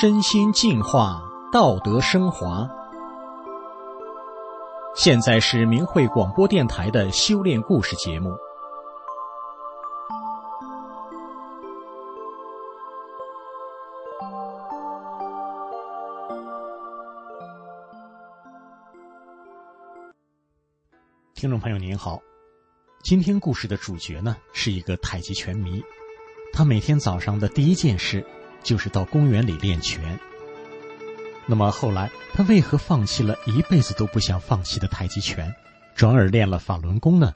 身心净化，道德升华。现在是明慧广播电台的修炼故事节目。听众朋友您好，今天故事的主角呢是一个太极拳迷，他每天早上的第一件事就是到公园里练拳。那么后来他为何放弃了一辈子都不想放弃的太极拳，转而练了法轮功呢？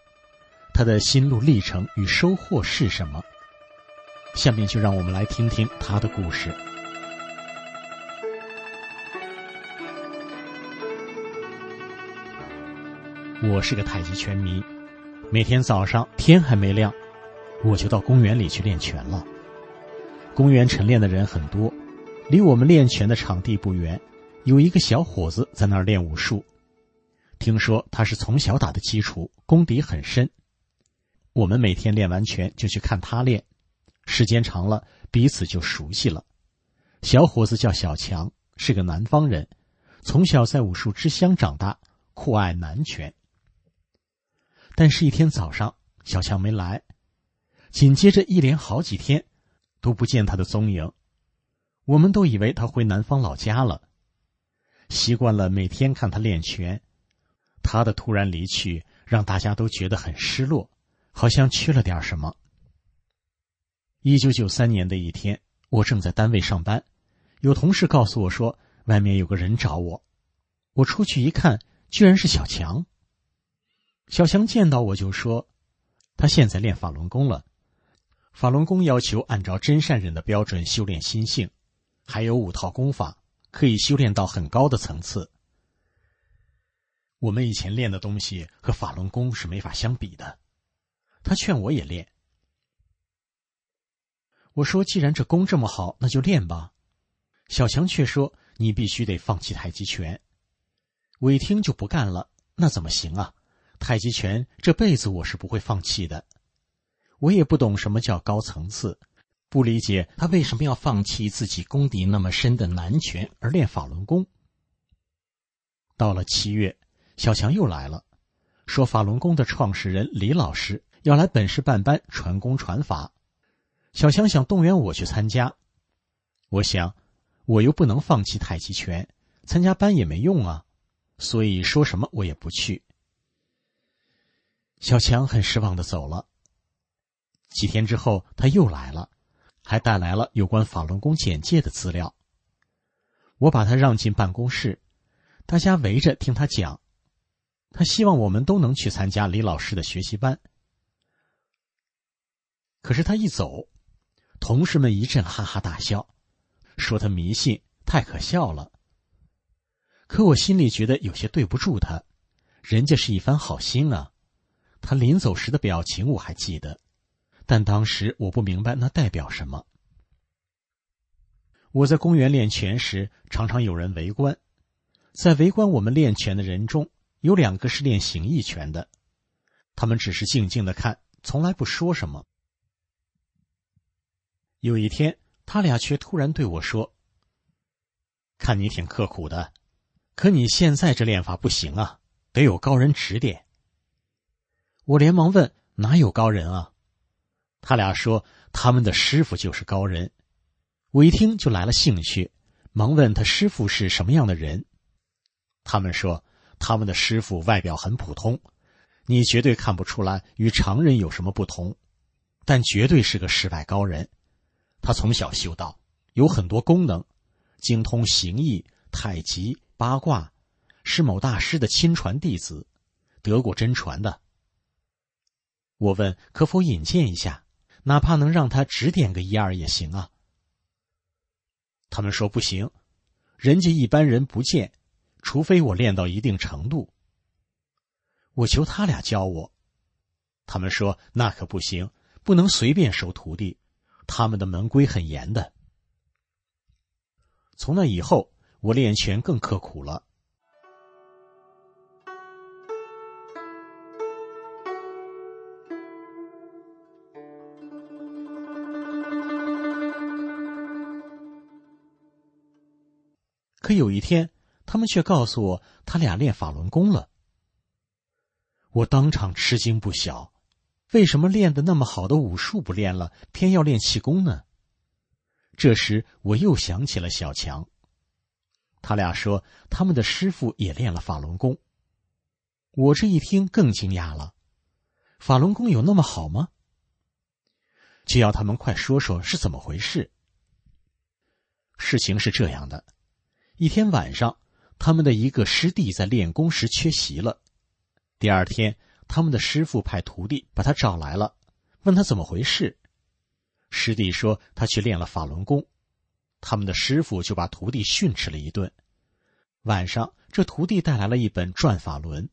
他的心路历程与收获是什么？下面就让我们来听听他的故事。我是个太极拳迷，每天早上天还没亮，我就到公园里去练拳了。公园晨练的人很多，离我们练拳的场地不远，有一个小伙子在那儿练武术。听说他是从小打的基础，功底很深。我们每天练完拳就去看他练，时间长了，彼此就熟悉了。小伙子叫小强，是个南方人，从小在武术之乡长大，酷爱南拳。但是，一天早上，小强没来，紧接着一连好几天，都不见他的踪影。我们都以为他回南方老家了。习惯了每天看他练拳，他的突然离去，让大家都觉得很失落，好像缺了点什么。一九九三年的一天，我正在单位上班，有同事告诉我说，外面有个人找我。我出去一看，居然是小强。小强见到我就说：“他现在练法轮功了。法轮功要求按照真善忍的标准修炼心性，还有五套功法，可以修炼到很高的层次。我们以前练的东西和法轮功是没法相比的。”他劝我也练。我说：“既然这功这么好，那就练吧。”小强却说：“你必须得放弃太极拳。”我一听就不干了，那怎么行啊？太极拳这辈子我是不会放弃的，我也不懂什么叫高层次，不理解他为什么要放弃自己功底那么深的南拳而练法轮功。到了七月，小强又来了，说法轮功的创始人李老师要来本市办班传功传法，小强想动员我去参加，我想我又不能放弃太极拳，参加班也没用啊，所以说什么我也不去。小强很失望的走了。几天之后，他又来了，还带来了有关法轮功简介的资料。我把他让进办公室，大家围着听他讲。他希望我们都能去参加李老师的学习班。可是他一走，同事们一阵哈哈大笑，说他迷信，太可笑了。可我心里觉得有些对不住他，人家是一番好心啊。他临走时的表情我还记得，但当时我不明白那代表什么。我在公园练拳时，常常有人围观，在围观我们练拳的人中，有两个是练形意拳的，他们只是静静的看，从来不说什么。有一天，他俩却突然对我说：“看你挺刻苦的，可你现在这练法不行啊，得有高人指点。”我连忙问：“哪有高人啊？”他俩说：“他们的师傅就是高人。”我一听就来了兴趣，忙问他师傅是什么样的人。他们说：“他们的师傅外表很普通，你绝对看不出来与常人有什么不同，但绝对是个世外高人。他从小修道，有很多功能，精通形意、太极、八卦，是某大师的亲传弟子，得过真传的。”我问可否引荐一下，哪怕能让他指点个一二也行啊。他们说不行，人家一般人不见，除非我练到一定程度。我求他俩教我，他们说那可不行，不能随便收徒弟，他们的门规很严的。从那以后，我练拳更刻苦了。有一天，他们却告诉我，他俩练法轮功了。我当场吃惊不小，为什么练的那么好的武术不练了，偏要练气功呢？这时，我又想起了小强。他俩说，他们的师傅也练了法轮功。我这一听更惊讶了，法轮功有那么好吗？就要他们快说说是怎么回事。事情是这样的，一天晚上，他们的一个师弟在练功时缺席了。第二天，他们的师傅派徒弟把他找来了，问他怎么回事。师弟说他去练了法轮功，他们的师傅就把徒弟训斥了一顿。晚上，这徒弟带来了一本《转法轮》，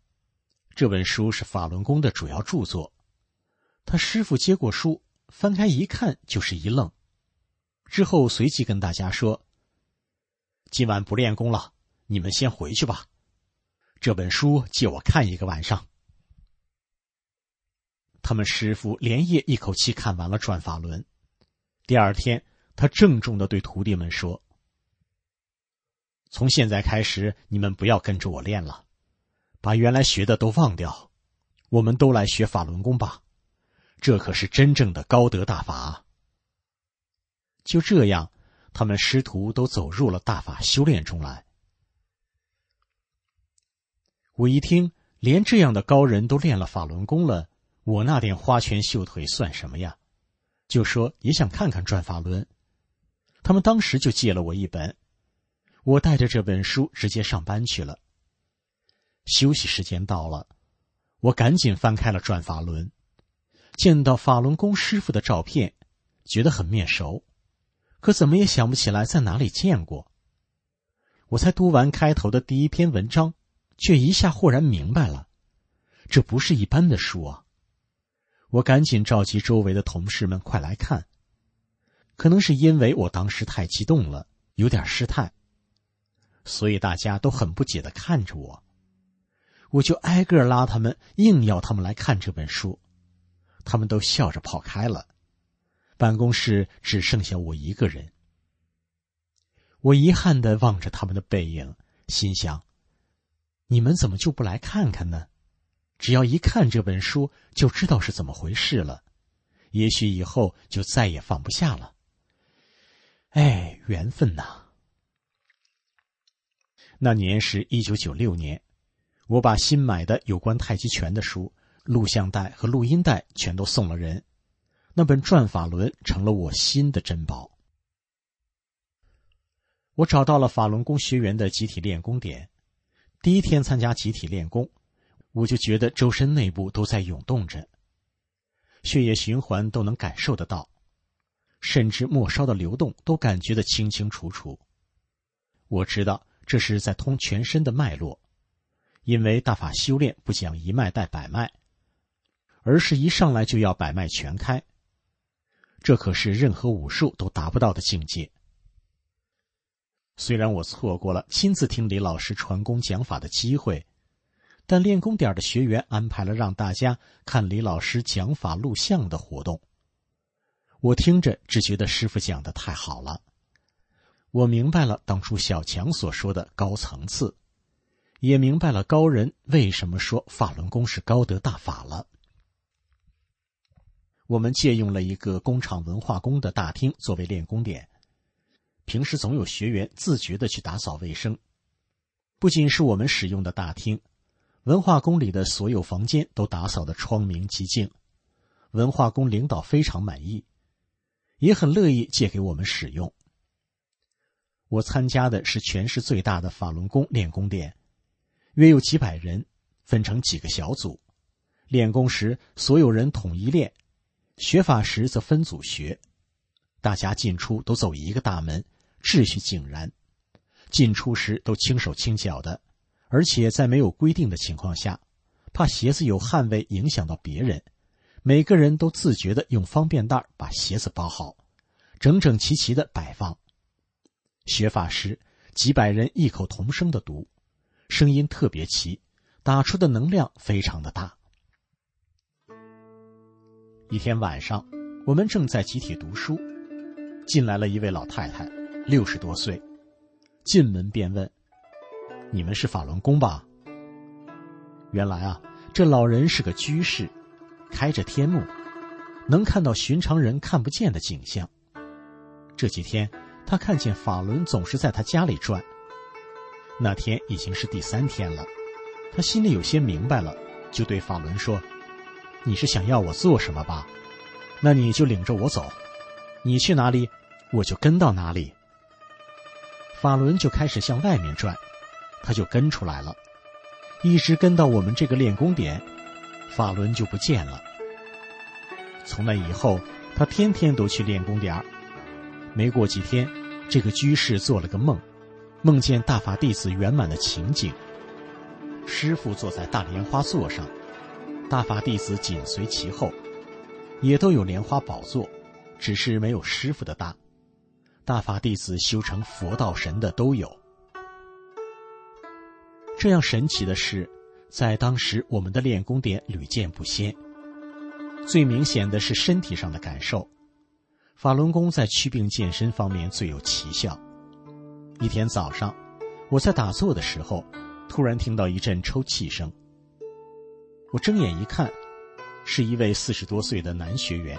这本书是法轮功的主要著作。他师傅接过书，翻开一看，就是一愣。之后随即跟大家说：“今晚不练功了，你们先回去吧。这本书借我看一个晚上。”他们师傅连夜一口气看完了《转法轮》。第二天，他郑重的对徒弟们说：“从现在开始，你们不要跟着我练了，把原来学的都忘掉，我们都来学法轮功吧，这可是真正的高德大法。”就这样，他们师徒都走入了大法修炼中来。我一听，连这样的高人都练了法轮功了，我那点花拳绣腿算什么呀？就说也想看看转法轮，他们当时就借了我一本，我带着这本书直接上班去了。休息时间到了，我赶紧翻开了转法轮，见到法轮功师傅的照片，觉得很面熟，可怎么也想不起来在哪里见过。我才读完开头的第一篇文章，却一下豁然明白了，这不是一般的书啊。我赶紧召集周围的同事们，快来看。可能是因为我当时太激动了，有点失态，所以大家都很不解的看着我。我就挨个拉他们，硬要他们来看这本书，他们都笑着跑开了。办公室只剩下我一个人。我遗憾的望着他们的背影，心想：你们怎么就不来看看呢？只要一看这本书，就知道是怎么回事了。也许以后就再也放不下了。哎，缘分呐！那年是一九九六年，我把新买的有关太极拳的书、录像带和录音带全都送了人。那本《转法轮》成了我新的珍宝。我找到了法轮功学员的集体练功点，第一天参加集体练功。我就觉得周身内部都在涌动着，血液循环都能感受得到，甚至末梢的流动都感觉得清清楚楚。我知道这是在通全身的脉络，因为大法修炼不讲一脉带百脉，而是一上来就要百脉全开，这可是任何武术都达不到的境界。虽然我错过了亲自听李老师传功讲法的机会。但练功点的学员安排了让大家看李老师讲法录像的活动。我听着只觉得师傅讲的太好了，我明白了当初小强所说的高层次，也明白了高人为什么说法轮功是高德大法了。我们借用了一个工厂文化宫的大厅作为练功点，平时总有学员自觉的去打扫卫生，不仅是我们使用的大厅。文化宫里的所有房间都打扫的窗明几净，文化宫领导非常满意，也很乐意借给我们使用。我参加的是全市最大的法轮功练功点，约有几百人，分成几个小组。练功时所有人统一练，学法时则分组学。大家进出都走一个大门，秩序井然，进出时都轻手轻脚的。而且在没有规定的情况下，怕鞋子有汗味影响到别人，每个人都自觉的用方便袋把鞋子包好，整整齐齐的摆放。学法时，几百人异口同声的读，声音特别齐，打出的能量非常的大。一天晚上，我们正在集体读书，进来了一位老太太，六十多岁，进门便问。你们是法轮功吧？”原来啊，这老人是个居士，开着天目，能看到寻常人看不见的景象。这几天，他看见法轮总是在他家里转。那天已经是第三天了，他心里有些明白了，就对法轮说：“你是想要我做什么吧？那你就领着我走，你去哪里，我就跟到哪里。”法轮就开始向外面转，他就跟出来了。一直跟到我们这个练功点，法轮就不见了。从那以后，他天天都去练功点儿。没过几天，这个居士做了个梦，梦见大法弟子圆满的情景。师傅坐在大莲花座上，大法弟子紧随其后，也都有莲花宝座，只是没有师傅的大。大法弟子修成佛道神的都有。这样神奇的事，在当时我们的练功点屡见不鲜。最明显的是身体上的感受，法轮功在祛病健身方面最有奇效。一天早上，我在打坐的时候，突然听到一阵抽泣声。我睁眼一看，是一位四十多岁的男学员，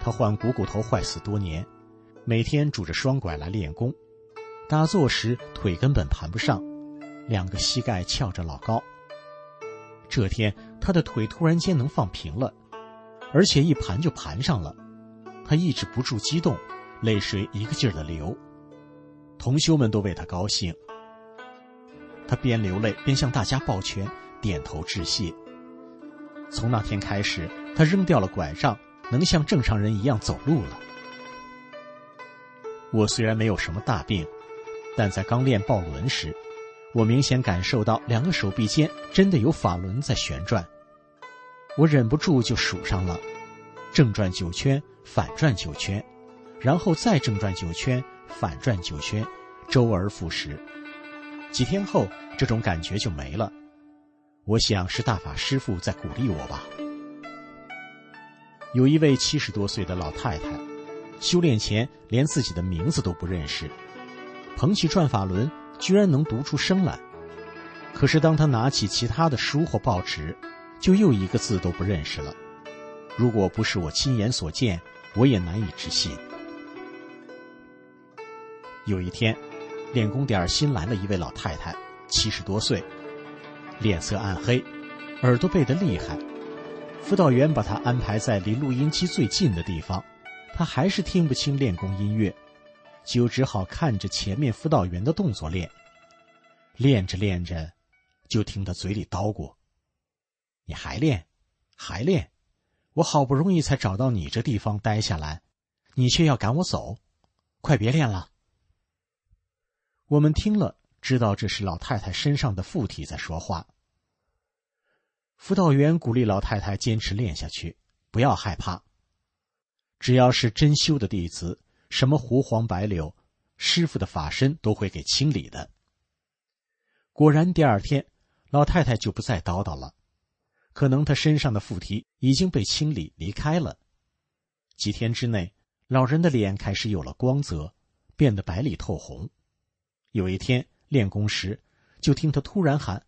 他患股骨头坏死多年，每天拄着双拐来练功，打坐时腿根本盘不上。两个膝盖翘着老高。这天，他的腿突然间能放平了，而且一盘就盘上了。他抑制不住激动，泪水一个劲儿的流。同修们都为他高兴。他边流泪边向大家抱拳，点头致谢。从那天开始，他扔掉了拐杖，能像正常人一样走路了。我虽然没有什么大病，但在刚练抱轮时。我明显感受到两个手臂间真的有法轮在旋转，我忍不住就数上了，正转九圈，反转九圈，然后再正转九圈，反转九圈，周而复始。几天后，这种感觉就没了。我想是大法师父在鼓励我吧。有一位七十多岁的老太太，修炼前连自己的名字都不认识，捧起转法轮。居然能读出声来，可是当她拿起其他的书或报纸，就又一个字都不认识了。如果不是我亲眼所见，我也难以置信。有一天，练功点新来了一位老太太，七十多岁，脸色暗黑，耳朵背得厉害。辅导员把他安排在离录音机最近的地方，他还是听不清练功音乐。就只好看着前面辅导员的动作练，练着练着，就听他嘴里叨咕：“你还练，还练，我好不容易才找到你这地方待下来，你却要赶我走，快别练了。”我们听了，知道这是老太太身上的附体在说话。辅导员鼓励老太太坚持练下去，不要害怕，只要是真修的弟子。什么胡黄白柳，师傅的法身都会给清理的。果然，第二天老太太就不再叨叨了，可能她身上的附体已经被清理离开了。几天之内，老人的脸开始有了光泽，变得白里透红。有一天练功时，就听他突然喊：“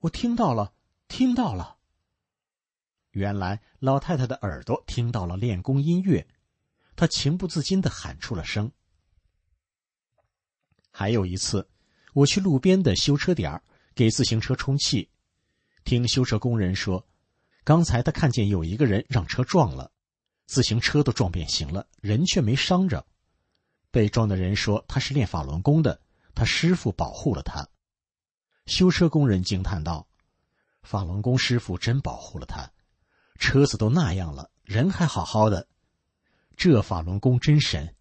我听到了，听到了。”原来老太太的耳朵听到了练功音乐。她情不自禁的喊出了声。还有一次，我去路边的修车点给自行车充气，听修车工人说，刚才他看见有一个人让车撞了，自行车都撞变形了，人却没伤着。被撞的人说他是练法轮功的，他师傅保护了他。修车工人惊叹道：“法轮功师傅真保护了他，车子都那样了，人还好好的。”这法轮功真神。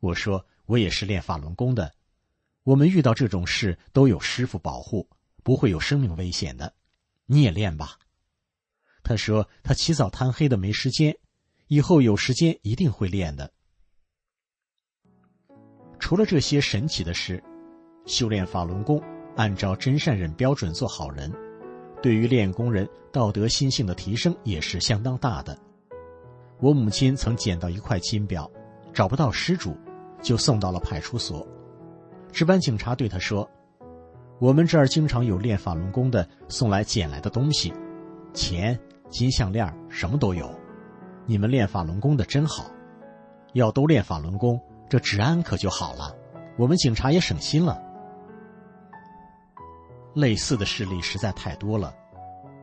我说我也是练法轮功的，我们遇到这种事都有师傅保护，不会有生命危险的。你也练吧。他说他起早贪黑的没时间，以后有时间一定会练的。除了这些神奇的事，修炼法轮功，按照真善忍标准做好人，对于练功人道德心性的提升也是相当大的。我母亲曾捡到一块金表，找不到失主，就送到了派出所。值班警察对他说：“我们这儿经常有练法轮功的送来捡来的东西，钱、金项链什么都有。你们练法轮功的真好，要都练法轮功，这治安可就好了，我们警察也省心了。类似的事例实在太多了，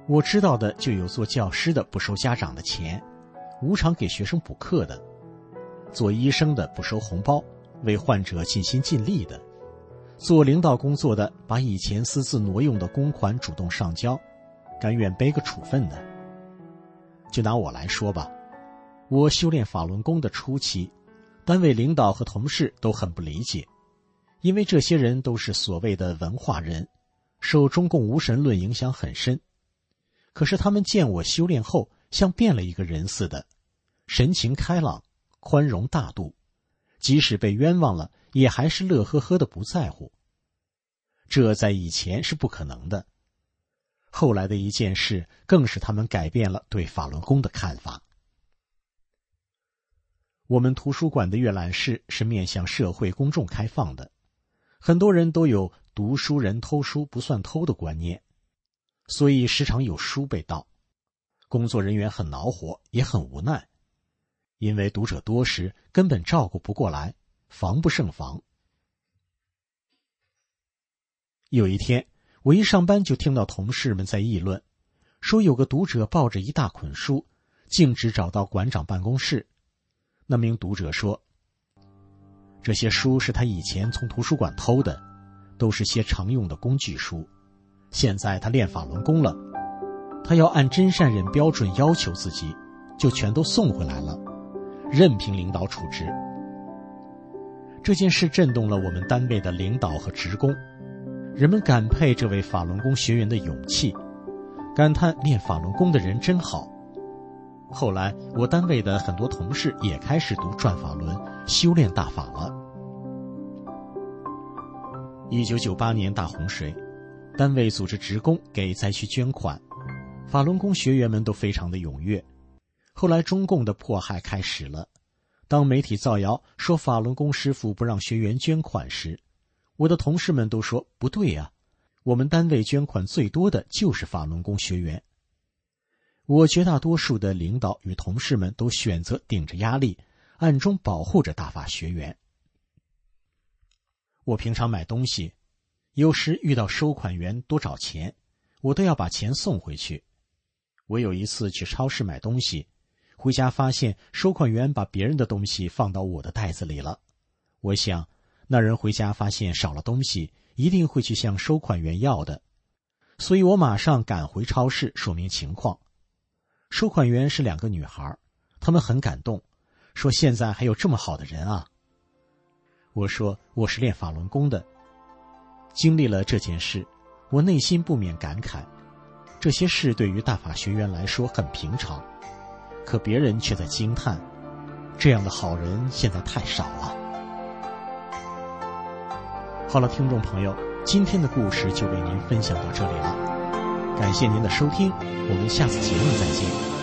我知道的就有做教师的不收家长的钱，无偿给学生补课的；做医生的不收红包，为患者尽心尽力的；做领导工作的把以前私自挪用的公款主动上交，甘愿背个处分的。就拿我来说吧。我修炼法轮功的初期，单位领导和同事都很不理解，因为这些人都是所谓的文化人，受中共无神论影响很深。可是他们见我修炼后，像变了一个人似的，神情开朗、宽容大度，即使被冤枉了，也还是乐呵呵的不在乎。这在以前是不可能的。后来的一件事，更使他们改变了对法轮功的看法。我们图书馆的阅览室是面向社会公众开放的，很多人都有“读书人偷书不算偷”的观念，所以时常有书被盗。工作人员很恼火，也很无奈，因为读者多时根本照顾不过来，防不胜防。有一天，我一上班就听到同事们在议论，说有个读者抱着一大捆书，径直找到馆长办公室。那名读者说：“这些书是他以前从图书馆偷的，都是些常用的工具书。现在他练法轮功了，他要按真善忍标准要求自己，就全都送回来了，任凭领导处置。”这件事震动了我们单位的领导和职工，人们感佩这位法轮功学员的勇气，感叹练法轮功的人真好。后来，我单位的很多同事也开始读《转法轮》，修炼大法了。一九九八年大洪水，单位组织职工给灾区捐款，法轮功学员们都非常的踊跃。后来，中共的迫害开始了。当媒体造谣说法轮功师傅不让学员捐款时，我的同事们都说不对呀，我们单位捐款最多的就是法轮功学员。我绝大多数的领导与同事们都选择顶着压力，暗中保护着大法学员。我平常买东西，有时遇到收款员多找钱，我都要把钱送回去。我有一次去超市买东西，回家发现收款员把别人的东西放到我的袋子里了。我想，那人回家发现少了东西，一定会去向收款员要的，所以我马上赶回超市说明情况。收款员是两个女孩，她们很感动，说：“现在还有这么好的人啊！”我说：“我是练法轮功的。”经历了这件事，我内心不免感慨：这些事对于大法学员来说很平常，可别人却在惊叹：这样的好人现在太少了。好了，听众朋友，今天的故事就为您分享到这里了。感谢您的收听，我们下次节目再见。